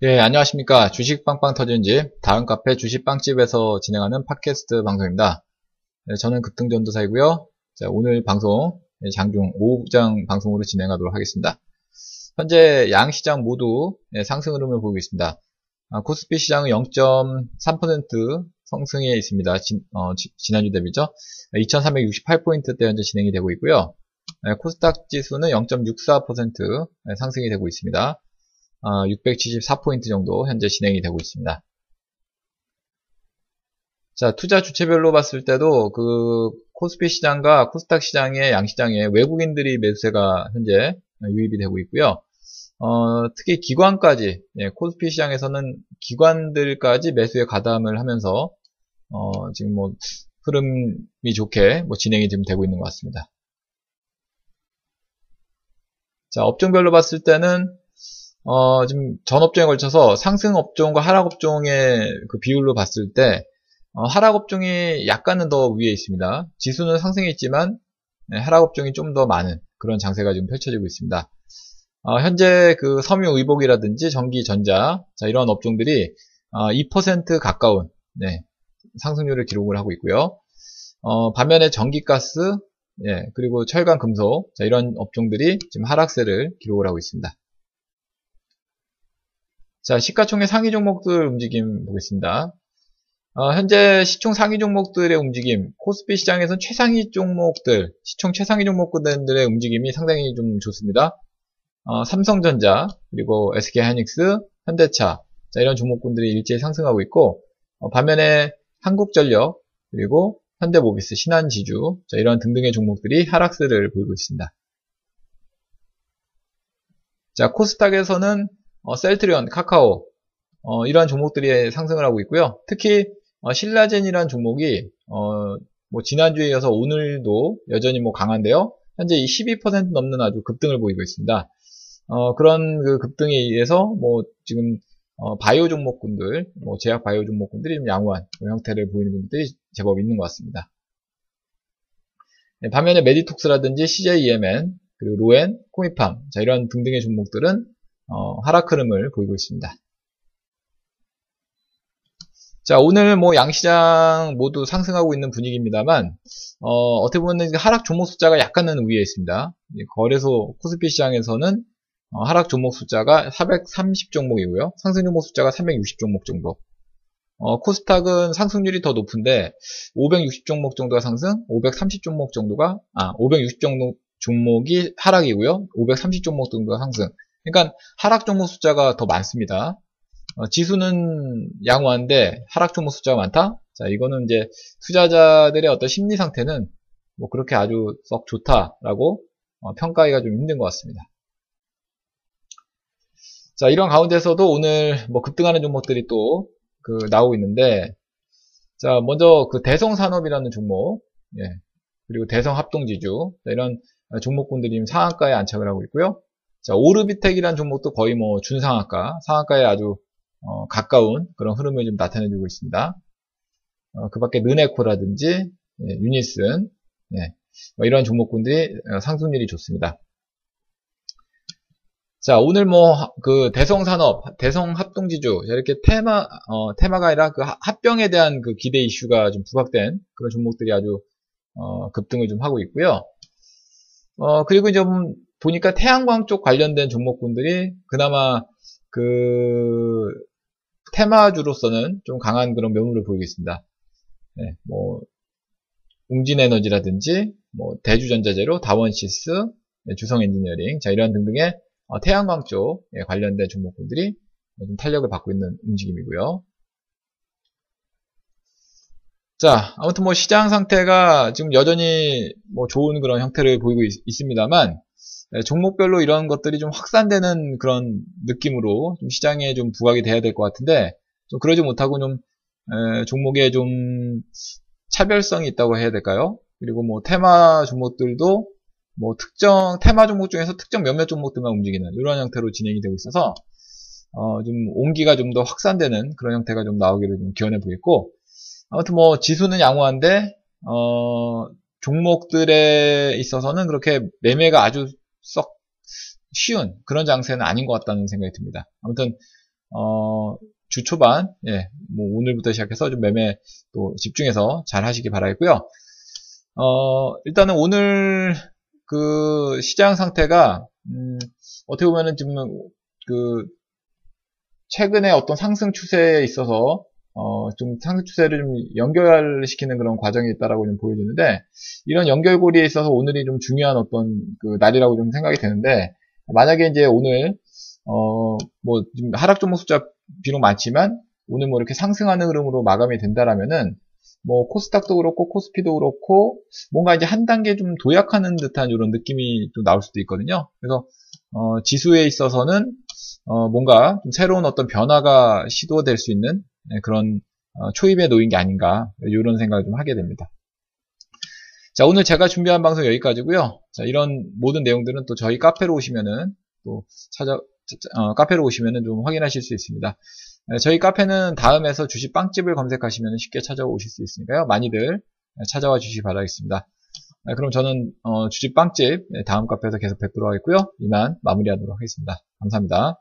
예, 안녕하십니까. 주식 빵빵 터진 집, 다음 카페 주식 빵집에서 진행하는 팟캐스트 방송입니다. 네, 저는 급등전도사이고요. 자, 오늘 방송, 예, 장중 오후장 방송으로 진행하도록 하겠습니다. 현재 양 시장 모두 예, 상승 흐름을 보이고 있습니다. 아, 코스피 시장은 0.3% 성승에 있습니다. 진, 어, 지난주 대비죠. 2368포인트대 현재 진행이 되고 있고요. 예, 코스닥 지수는 0.64% 상승이 되고 있습니다. 674포인트 아, 정도 현재 진행이 되고 있습니다. 자, 투자 주체별로 봤을 때도 그 코스피 시장과 코스닥 시장의 양시장에 외국인들이 매수세가 현재 유입이 되고 있고요. 어, 특히 기관까지, 예, 코스피 시장에서는 기관들까지 매수에 가담을 하면서, 어, 지금 뭐, 흐름이 좋게 뭐 진행이 지금 되고 있는 것 같습니다. 자, 업종별로 봤을 때는 어, 지금 전 업종에 걸쳐서 상승 업종과 하락 업종의 그 비율로 봤을 때 어, 하락 업종이 약간은 더 위에 있습니다. 지수는 상승해 있지만 네, 하락 업종이 좀 더 많은 그런 장세가 지금 펼쳐지고 있습니다. 어, 현재 그 섬유 의복이라든지 전기 전자 자, 이런 업종들이 어, 2% 가까운 네, 상승률을 기록을 하고 있고요. 어, 반면에 전기가스 예, 그리고 철강 금속 자, 이런 업종들이 지금 하락세를 기록을 하고 있습니다. 자, 시가총액 상위 종목들 움직임 보겠습니다. 어, 현재 시총 상위 종목들의 움직임, 코스피 시장에서 최상위 종목들, 시총 최상위 종목들의 움직임이 상당히 좀 좋습니다. 어, 삼성전자, 그리고 SK하이닉스, 현대차, 자, 이런 종목군들이 일제히 상승하고 있고, 어, 반면에 한국전력, 그리고 현대모비스, 신한지주, 자, 이런 등등의 종목들이 하락세를 보이고 있습니다. 자, 코스닥에서는 어, 셀트리온, 카카오 어, 이러한 종목들이 상승을 하고 있고요. 특히 어, 신라젠이라는 종목이 어, 뭐 지난주에 이어서 오늘도 여전히 뭐 강한데요. 현재 이 12% 넘는 아주 급등을 보이고 있습니다. 어, 그런 그 급등에 의해서 뭐 지금 어, 바이오 종목군들, 뭐 제약 바이오 종목군들이 좀 양호한 형태를 보이는 분들이 제법 있는 것 같습니다. 네, 반면에 메디톡스라든지 CJEMN, 그리고 로엔, 코미팜, 자 이런 등등의 종목들은 어, 하락 흐름을 보이고 있습니다. 자, 오늘 뭐 양시장 모두 상승하고 있는 분위기입니다만, 어, 어떻게 보면 하락 종목 숫자가 약간은 위에 있습니다. 거래소 코스피 시장에서는 어, 하락 종목 숫자가 430 종목이고요. 상승 종목 숫자가 360 종목 정도. 어, 코스닥은 상승률이 더 높은데 560 종목 정도가 상승, 530 종목 정도가 아, 560 종목 종목이 하락이고요. 530 종목 정도가 상승. 그러니까 하락 종목 숫자가 더 많습니다. 어, 지수는 양호한데 하락 종목 숫자가 많다? 자, 이거는 이제 투자자들의 어떤 심리 상태는 뭐 그렇게 아주 썩 좋다라고 어, 평가하기가 좀 힘든 것 같습니다. 자, 이런 가운데서도 오늘 뭐 급등하는 종목들이 또 그 나오고 있는데, 자, 먼저 그 대성산업이라는 종목, 예, 그리고 대성합동지주, 이런 종목군들이 상한가에 안착을 하고 있고요. 자, 오르비텍이라는 종목도 거의 뭐 준상한가, 상한가에 아주 어, 가까운 그런 흐름을 좀 나타내주고 있습니다. 어, 그 밖에 르네코라든지 예, 유니슨 예, 뭐 이런 종목군들이 어, 상승률이 좋습니다. 자 오늘 뭐 그 대성산업, 대성합동지주 이렇게 테마 어, 테마가 아니라 그 합병에 대한 그 기대 이슈가 좀 부각된 그런 종목들이 아주 어, 급등을 좀 하고 있고요. 어, 그리고 좀 보니까 태양광 쪽 관련된 종목군들이 그나마 그 테마주로서는 좀 강한 그런 매물을 보이고 있습니다. 네, 뭐 웅진에너지라든지 뭐 대주전자재로 다원시스, 네, 주성엔지니어링 자 이런 등등의 어, 태양광 쪽 예, 관련된 종목군들이 좀 탄력을 받고 있는 움직임이고요. 자, 아무튼 뭐 시장 상태가 지금 여전히 뭐 좋은 그런 형태를 보이고 있, 습니다만 네, 종목별로 이런 것들이 좀 확산되는 그런 느낌으로 좀 시장에 좀 부각이 돼야 될 것 같은데 좀 그러지 못하고 좀 에, 종목에 좀 차별성이 있다고 해야 될까요? 그리고 뭐 테마 종목들도 뭐 특정 테마 종목 중에서 특정 몇몇 종목들만 움직이는 이런 형태로 진행이 되고 있어서 어, 좀 온기가 좀 더 확산되는 그런 형태가 좀 나오기를 좀 기원해 보겠고 아무튼 뭐 지수는 양호한데 어, 종목들에 있어서는 그렇게 매매가 아주 썩 쉬운 그런 장세는 아닌 것 같다는 생각이 듭니다. 아무튼 어, 주 초반, 예, 뭐 오늘부터 시작해서 좀 매매 또 집중해서 잘 하시기 바라겠고요. 어, 일단은 오늘 그 시장 상태가, 음, 어떻게 보면은 지금 그 최근에 어떤 상승 추세에 있어서 어, 좀 상승 추세를 좀 연결시키는 그런 과정이 있다라고 좀 보여지는데 이런 연결고리에 있어서 오늘이 좀 중요한 어떤 그 날이라고 좀 생각이 되는데 만약에 이제 오늘 어, 뭐 지금 하락 종목 숫자 비록 많지만 오늘 뭐 이렇게 상승하는 흐름으로 마감이 된다라면은 뭐 코스닥도 그렇고 코스피도 그렇고 뭔가 이제 한 단계 좀 도약하는 듯한 이런 느낌이 좀 나올 수도 있거든요. 그래서 어, 지수에 있어서는 어, 뭔가 새로운 어떤 변화가 시도될 수 있는 네, 그런 어, 초입에 놓인 게 아닌가 이런 생각을 좀 하게 됩니다. 자 오늘 제가 준비한 방송 여기까지고요. 자 이런 모든 내용들은 또 저희 카페로 오시면은 또 찾아 어, 카페로 오시면은 좀 확인하실 수 있습니다. 네, 저희 카페는 다음에서 주식 빵집을 검색하시면 쉽게 찾아오실 수 있으니까요. 많이들 찾아와 주시기 바라겠습니다. 네, 그럼 저는 어, 주식 빵집 다음 카페에서 계속 뵙도록 하겠고요. 이만 마무리하도록 하겠습니다. 감사합니다.